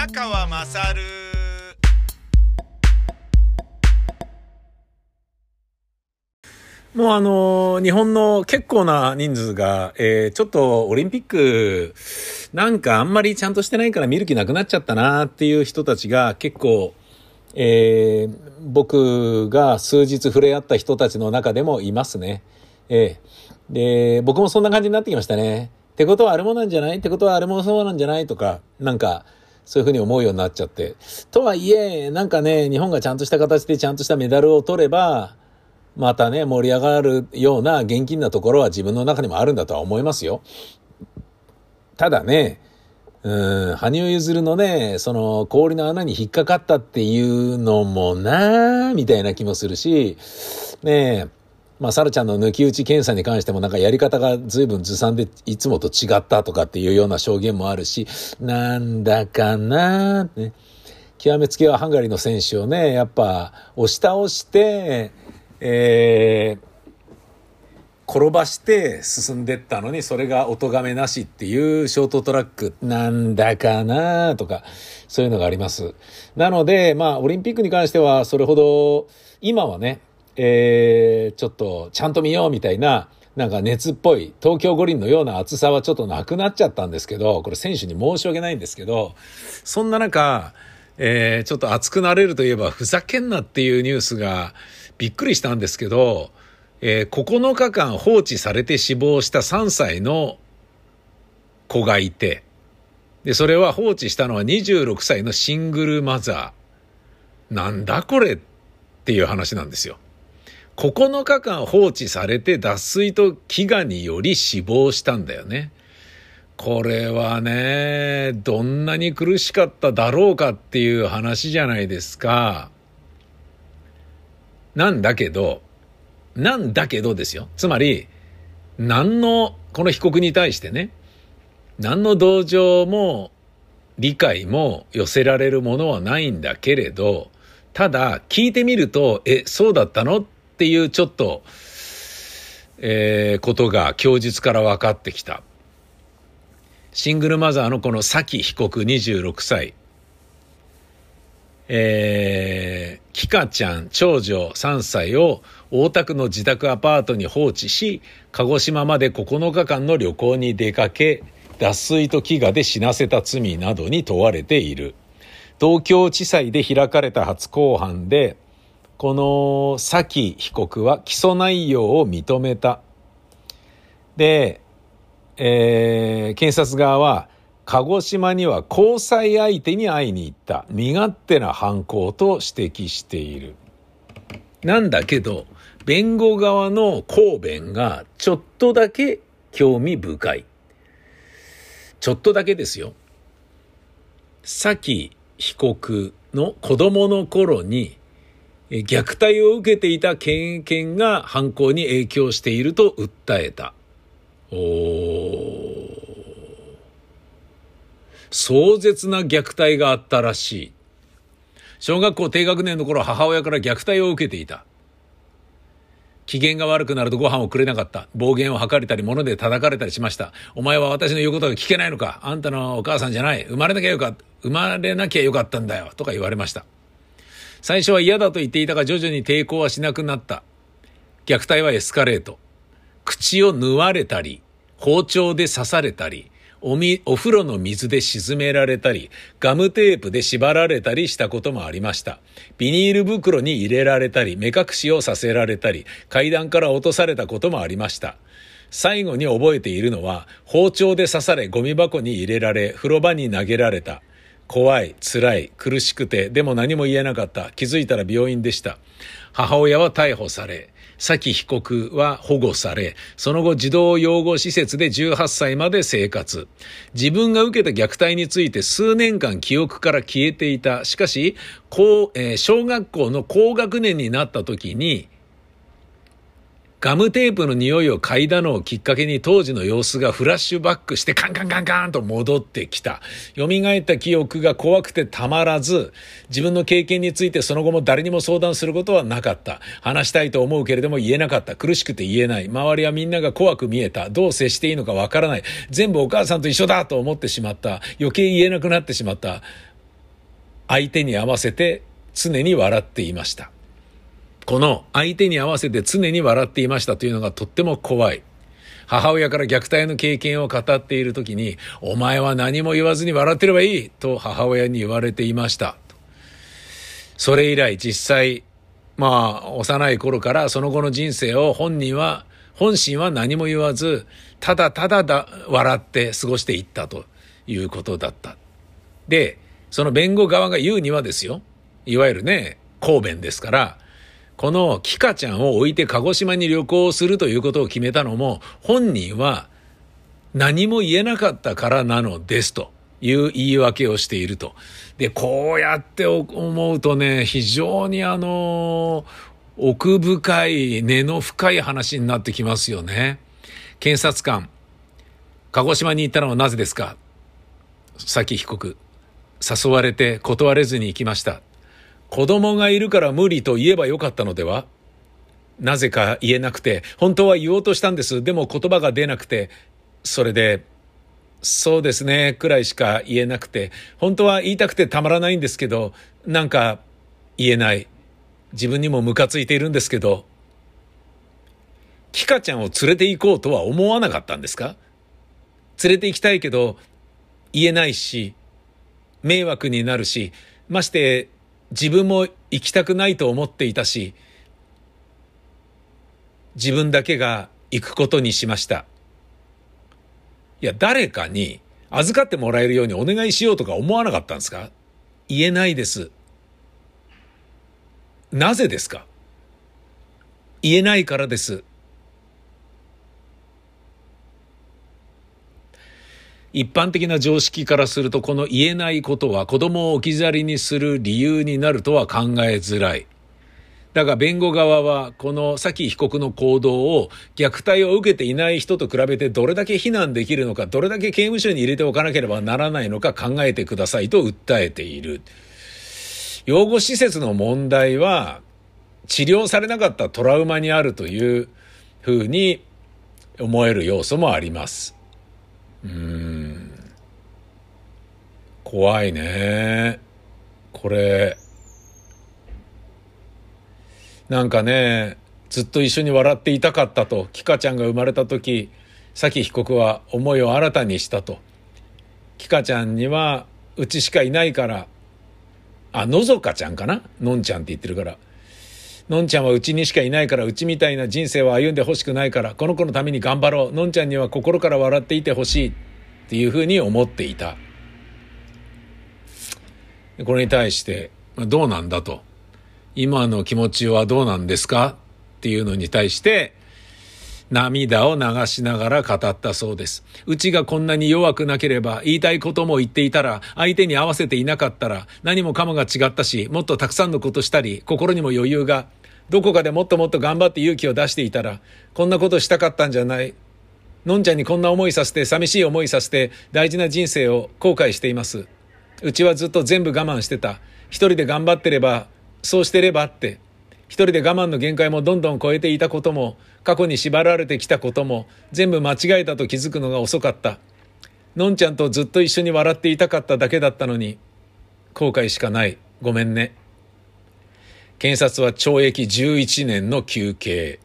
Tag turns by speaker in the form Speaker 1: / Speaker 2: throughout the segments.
Speaker 1: 宮川まさる
Speaker 2: もうあの日本の結構な人数が、えー、ちょっとオリンピック、なんかあんまりちゃんとしてないから見る気なくなっちゃったなっていう人たちが結構、えー、僕が数日触れ合った人たちの中でもいますね。えー、で、僕もそんな感じになってきましたね。ってことはあれもなんじゃない？ってことはあれもそうなんじゃない？とか、なんか、そういうふうに思うようになっちゃって。とはいえ、なんかね、日本がちゃんとした形でちゃんとしたメダルを取れば、またね、盛り上がるような現金なところは自分の中にもあるんだとは思いますよ。ただね、うん、羽生結弦のね、その氷の穴に引っかかったっていうのもなみたいな気もするし、ねえ、まあ、サラちゃんの抜き打ち検査に関してもなんかやり方が随分ずさんでいつもと違ったとかっていうような証言もあるし、なんだかなね。極めつけはハンガリーの選手をね、やっぱ押し倒して、えー、転ばして進んでったのにそれがお咎めなしっていうショートトラックなんだかなとかそういうのがあります。なのでまあオリンピックに関してはそれほど今はね、えー、ちょっとちゃんと見ようみたいななんか熱っぽい東京五輪のような暑さはちょっとなくなっちゃったんですけどこれ選手に申し訳ないんですけどそんな中えー、ちょっと熱くなれるといえばふざけんなっていうニュースがびっくりしたんですけど、えー、9日間放置されて死亡した3歳の子がいて、で、それは放置したのは26歳のシングルマザー。なんだこれっていう話なんですよ。9日間放置されて脱水と飢餓により死亡したんだよね。これはね、どんなに苦しかっただろうかっていう話じゃないですか。なんだけど、なんだけどですよ。つまり、何の、この被告に対してね、何の同情も理解も寄せられるものはないんだけれど、ただ聞いてみると、え、そうだったの？っていうちょっと、えー、ことが供述から分かってきた。シングルマザーのこのサキ被告26歳。えー、キカちゃん、長女3歳を大田区の自宅アパートに放置し、鹿児島まで9日間の旅行に出かけ、脱水と飢餓で死なせた罪などに問われている。東京地裁で開かれた初公判で、このサキ被告は起訴内容を認めた。で、えー、検察側は、鹿児島には交際相手に会いに行った身勝手な犯行と指摘している。なんだけど、弁護側の抗弁がちょっとだけ興味深い。ちょっとだけですよ。さき被告の子供の頃に虐待を受けていた経験が犯行に影響していると訴えた。おー。壮絶な虐待があったらしい。小学校低学年の頃母親から虐待を受けていた。機嫌が悪くなるとご飯をくれなかった。暴言を吐かれたり物で叩かれたりしました。お前は私の言うことが聞けないのかあんたのお母さんじゃない。生まれなきゃよか。生まれなきゃよかったんだよ。とか言われました。最初は嫌だと言っていたが徐々に抵抗はしなくなった。虐待はエスカレート。口を縫われたり、包丁で刺されたり、おみ、お風呂の水で沈められたり、ガムテープで縛られたりしたこともありました。ビニール袋に入れられたり、目隠しをさせられたり、階段から落とされたこともありました。最後に覚えているのは、包丁で刺され、ゴミ箱に入れられ、風呂場に投げられた。怖い、辛い、苦しくて、でも何も言えなかった。気づいたら病院でした。母親は逮捕され、崎被告は保護され、その後児童養護施設で18歳まで生活。自分が受けた虐待について数年間記憶から消えていた。しかし、高えー、小学校の高学年になった時に、ガムテープの匂いを嗅いだのをきっかけに当時の様子がフラッシュバックしてカンカンカンカンと戻ってきた。蘇った記憶が怖くてたまらず、自分の経験についてその後も誰にも相談することはなかった。話したいと思うけれども言えなかった。苦しくて言えない。周りはみんなが怖く見えた。どう接していいのかわからない。全部お母さんと一緒だと思ってしまった。余計言えなくなってしまった。相手に合わせて常に笑っていました。この相手に合わせて常に笑っていましたというのがとっても怖い。母親から虐待の経験を語っている時に、お前は何も言わずに笑ってればいいと母親に言われていました。それ以来実際、まあ、幼い頃からその後の人生を本人は、本心は何も言わず、ただただだ笑って過ごしていったということだった。で、その弁護側が言うにはですよ、いわゆるね、公弁ですから、このキカちゃんを置いて鹿児島に旅行するということを決めたのも、本人は何も言えなかったからなのですという言い訳をしていると。で、こうやって思うとね、非常にあの、奥深い、根の深い話になってきますよね。検察官、鹿児島に行ったのはなぜですか？崎被告、誘われて断れずに行きました。子供がいるから無理と言えばよかったのでは？なぜか言えなくて、本当は言おうとしたんです。でも言葉が出なくて、それで、そうですね、くらいしか言えなくて、本当は言いたくてたまらないんですけど、なんか言えない。自分にもムカついているんですけど、キカちゃんを連れて行こうとは思わなかったんですか？連れて行きたいけど、言えないし、迷惑になるし、まして自分も行きたくないと思っていたし、自分だけが行くことにしました。いや、誰かに預かってもらえるようにお願いしようとか思わなかったんですか？言えないです。なぜですか？言えないからです。一般的な常識からするとこの言えないことは子供を置き去りにする理由になるとは考えづらい。だが弁護側はこの崎被告の行動を虐待を受けていない人と比べてどれだけ非難できるのか、どれだけ刑務所に入れておかなければならないのか考えてくださいと訴えている。養護施設の問題は治療されなかったトラウマにあるというふうに思える要素もあります。うん。怖いね。これ。なんかね、ずっと一緒に笑っていたかったと、キカちゃんが生まれた時、キ被告は思いを新たにしたと。キカちゃんには、うちしかいないから、あ、のぞかちゃんかな？のんちゃんって言ってるから。のんちゃんはうちにしかいないから、うちみたいな人生を歩んでほしくないから、この子のために頑張ろう。のんちゃんには心から笑っていてほしい。っていうふうに思っていた。これに対して、どうなんだと。今の気持ちはどうなんですか？っていうのに対して、涙を流しながら語ったそうです。うちがこんなに弱くなければ、言いたいことも言っていたら、相手に合わせていなかったら、何もかもが違ったし、もっとたくさんのことしたり、心にも余裕が、どこかでもっともっと頑張って勇気を出していたら、こんなことしたかったんじゃない。のんちゃんにこんな思いさせて、寂しい思いさせて、大事な人生を後悔しています。うちはずっと全部我慢してた。一人で頑張ってれば、そうしてればって。一人で我慢の限界もどんどん超えていたことも、過去に縛られてきたことも、全部間違えたと気づくのが遅かった。のんちゃんとずっと一緒に笑っていたかっただけだったのに、後悔しかない。ごめんね。検察は懲役11年の求刑。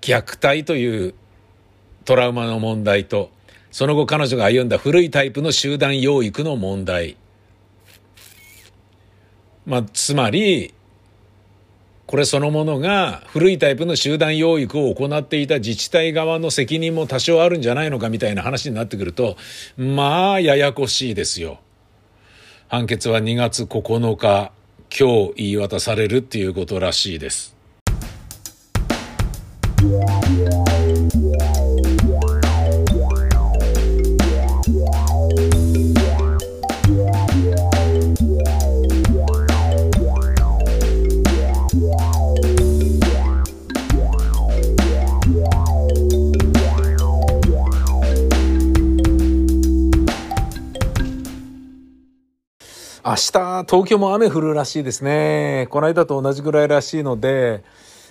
Speaker 2: 虐待というトラウマの問題と、その後彼女が歩んだ古いタイプの集団養育の問題。まあ、つまり、これそのものが古いタイプの集団養育を行っていた自治体側の責任も多少あるんじゃないのかみたいな話になってくると、まあ、ややこしいですよ。判決は2月9日、今日言い渡されるっていうことらしいです。明日、東京も雨降るらしいですね。この間と同じぐらいらしいので、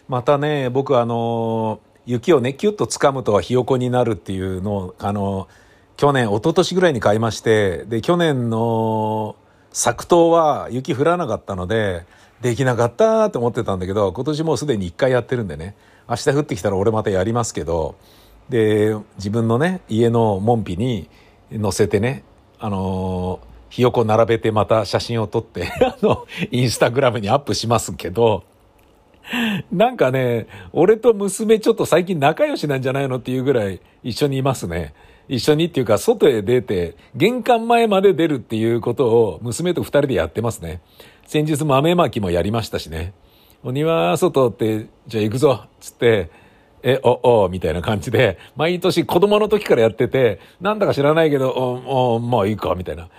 Speaker 2: またね、僕あの、雪をね、キュッと掴むとはひよこになるっていうのを、あの、去年、一昨年ぐらいに買いまして、で、去年の作東は雪降らなかったので、できなかったと思ってたんだけど、今年もうすでに1回やってるんでね、明日降ってきたら俺またやりますけど、で、自分のね、家の門扉に載せてね、あのー、ひよこ並べてまた写真を撮って あの、インスタグラムにアップしますけど、なんかね、俺と娘ちょっと最近仲良しなんじゃないのっていうぐらい一緒にいますね。一緒にっていうか、外へ出て、玄関前まで出るっていうことを娘と二人でやってますね。先日豆まきもやりましたしね。お庭外って、じゃあ行くぞつって、え、お、お、みたいな感じで、毎年子供の時からやってて、なんだか知らないけど、お、お、まあいいか、みたいな。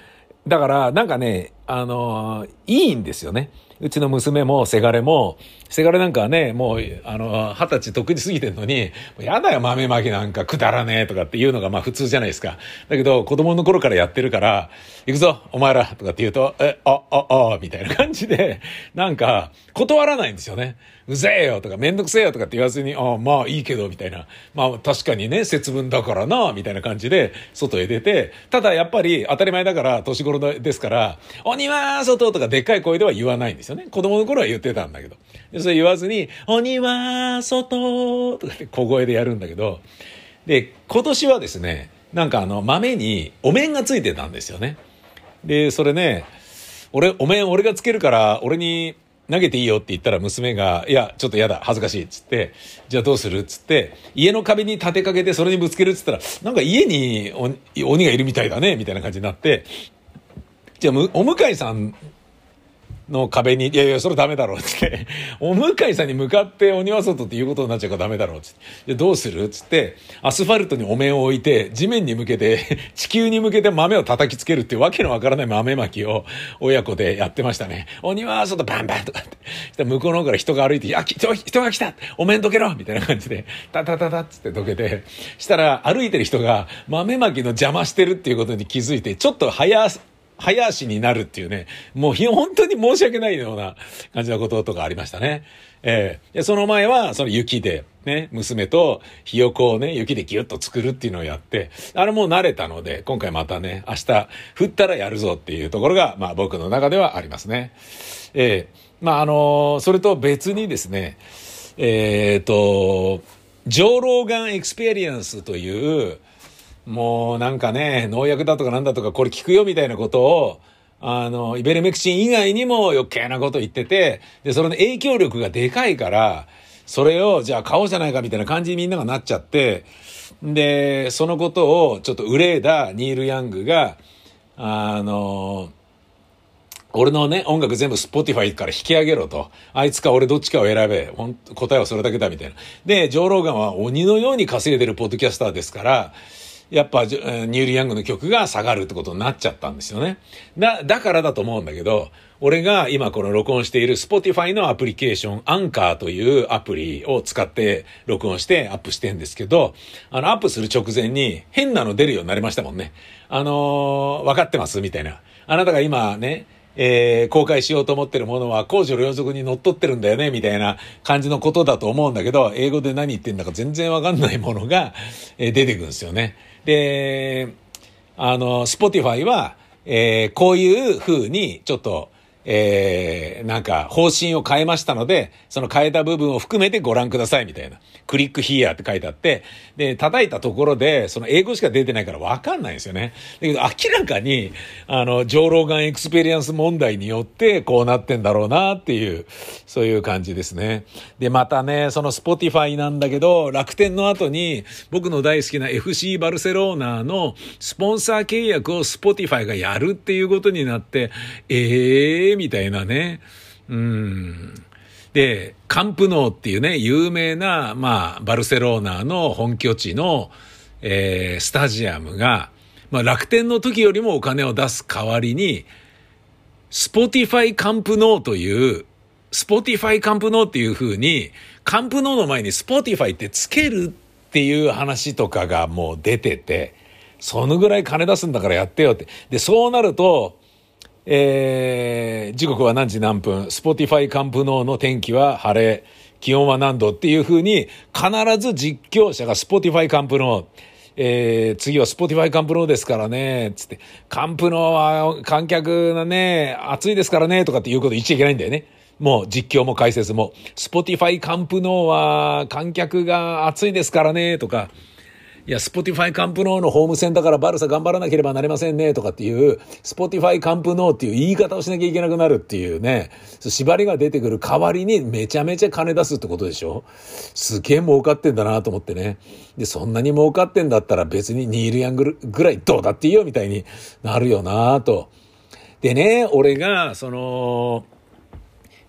Speaker 2: だから、なんかね、あのー、いいんですよね。うちの娘もせがれも、せがれなんかはね、もう、あの、二十歳得意過ぎてんのに、やだよ豆まきなんかくだらねえとかっていうのがまあ普通じゃないですか。だけど、子供の頃からやってるから、行くぞお前らとかって言うと、え、あ、あ、あ、みたいな感じで、なんか、断らないんですよね。うぜえよとか、めんどくせえよとかって言わずに、あまあいいけど、みたいな。まあ確かにね、節分だからな、みたいな感じで、外へ出て、ただやっぱり当たり前だから、年頃ですから、お庭外とかでっかい声では言わないんですよね。子供の頃は言ってたんだけど。それ言わずに、お庭外とかって小声でやるんだけど、で、今年はですね、なんかあの豆にお面がついてたんですよね。で、それね、俺、お面俺がつけるから俺に投げていいよって言ったら娘が、いや、ちょっと嫌だ、恥ずかしい、っつって、じゃあどうする？っつって、家の壁に立てかけてそれにぶつけるっつったら、なんか家に鬼がいるみたいだね、みたいな感じになって、じゃあ、お向かいさんの壁に、いやいや、それダメだろうって。お向かいさんに向かってお庭外っていうことになっちゃうからダメだろうって。で、どうするっつって、アスファルトにお面を置いて、地面に向けて、地球に向けて豆を叩きつけるっていうわけのわからない豆まきを親子でやってましたね。お庭外バンバンとかって。向こうの方から人が歩いて、あ、人人が来たお面どけろみたいな感じで、タタタタっつってどけて、したら歩いてる人が豆まきの邪魔してるっていうことに気づいて、ちょっと早早足になるっていうね、もう本当に申し訳ないような感じのこととかありましたね。えー、その前は、その雪で、ね、娘とひよこをね、雪でギュッと作るっていうのをやって、あれもう慣れたので、今回またね、明日降ったらやるぞっていうところが、まあ僕の中ではありますね。えー、まああのー、それと別にですね、えっ、と、 Joe Rogan Experience という、もうなんかね、農薬だとかなんだとかこれ効くよみたいなことを、あの、イベルメクチン以外にも余計なこと言ってて、で、その影響力がでかいから、それをじゃあ買おうじゃないかみたいな感じにみんながなっちゃって、で、そのことをちょっと憂いだニール・ヤングが、あの、俺のね、音楽全部 Spotify から引き上げろと。あいつか俺どっちかを選べ。ほん答えはそれだけだみたいな。で、ジョー・ローガンは鬼のように稼いでるポッドキャスターですから、やっぱニューリ・ヤングの曲が下がるってことになっちゃったんですよね。だ、だからだと思うんだけど、俺が今この録音している Spotify のアプリケーション、アンカーというアプリを使って録音してアップしてんですけど、あの、アップする直前に変なの出るようになりましたもんね。あのー、分かってますみたいな。あなたが今ね、えー、公開しようと思ってるものは公序良俗にのっとってるんだよね、みたいな感じのことだと思うんだけど、英語で何言ってんだか全然わかんないものが、えー、出てくるんですよね。で、あの、Spotify は、えー、こういう風に、ちょっと、えー、なんか方針を変えましたので、その変えた部分を含めてご覧くださいみたいな。click here って書いてあって、で、叩いたところで、その英語しか出てないからわかんないんですよね。だけど明らかに、あの、 Joe Rogan Experience 問題によってこうなってんだろうなっていう、そういう感じですね。で、またね、そのスポティファイなんだけど、楽天の後に僕の大好きな FC バルセロナのスポンサー契約をスポティファイがやるっていうことになって、ええみたいなね。うん。で、カンプノーっていうね、有名な、まあ、バルセロナの本拠地の、えー、スタジアムが、まあ、楽天の時よりもお金を出す代わりに、スポティファイカンプノーという、スポティファイカンプノーっていう風に、カンプノーの前にスポティファイってつけるっていう話とかがもう出てて、そのぐらい金出すんだからやってよって。で、そうなると、えー、時刻は何時何分、スポティファイカンプノーの天気は晴れ、気温は何度？っていう風に、必ず実況者がスポティファイカンプノー、えー、次はスポティファイカンプノーですからね、つって、カンプノーは観客がね、熱いですからね、とかっていうこと言っちゃいけないんだよね。もう実況も解説も、スポティファイカンプノーは観客が熱いですからね、とか、いや、スポティファイカンプノーのホーム戦だからバルサ頑張らなければなれませんね、とかっていう、スポティファイカンプノーっていう言い方をしなきゃいけなくなるっていうね、縛りが出てくる代わりにめちゃめちゃ金出すってことでしょ？すげえ儲かってんだなと思ってね。で、そんなに儲かってんだったら別にニール・ヤングぐらいどうだっていいよみたいになるよなと。でね、俺が、その、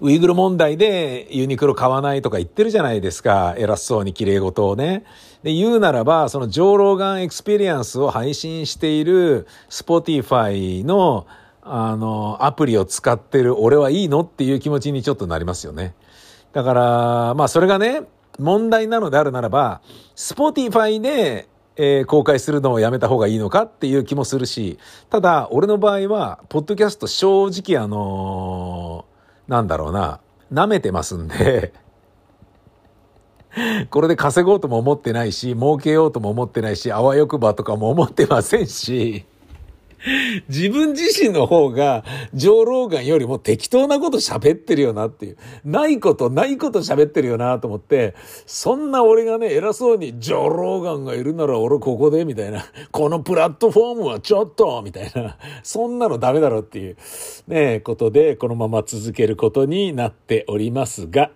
Speaker 2: ウイグル問題でユニクロ買わないとか言ってるじゃないですか。偉そうに綺麗事をね。で、言うならば、その Joe Rogan Experience を配信しているスポティファイのあの、アプリを使ってる俺はいいのっていう気持ちにちょっとなりますよね。だから、まあそれがね、問題なのであるならば、スポティファイで、えー、公開するのをやめた方がいいのかっていう気もするし、ただ、俺の場合は、ポッドキャスト正直あのーなんだろうな、舐めてますんで。これで稼ごうとも思ってないし、儲けようとも思ってないし、あわよくばとかも思ってませんし、自分自身の方が、ジョー・ローガンよりも適当なこと喋ってるよなっていう。ないことないこと喋ってるよなと思って、そんな俺がね、偉そうに、ジョー・ローガンがいるなら俺ここで、みたいな。このプラットフォームはちょっと、みたいな。そんなのダメだろっていう、ね、ことで、このまま続けることになっておりますが、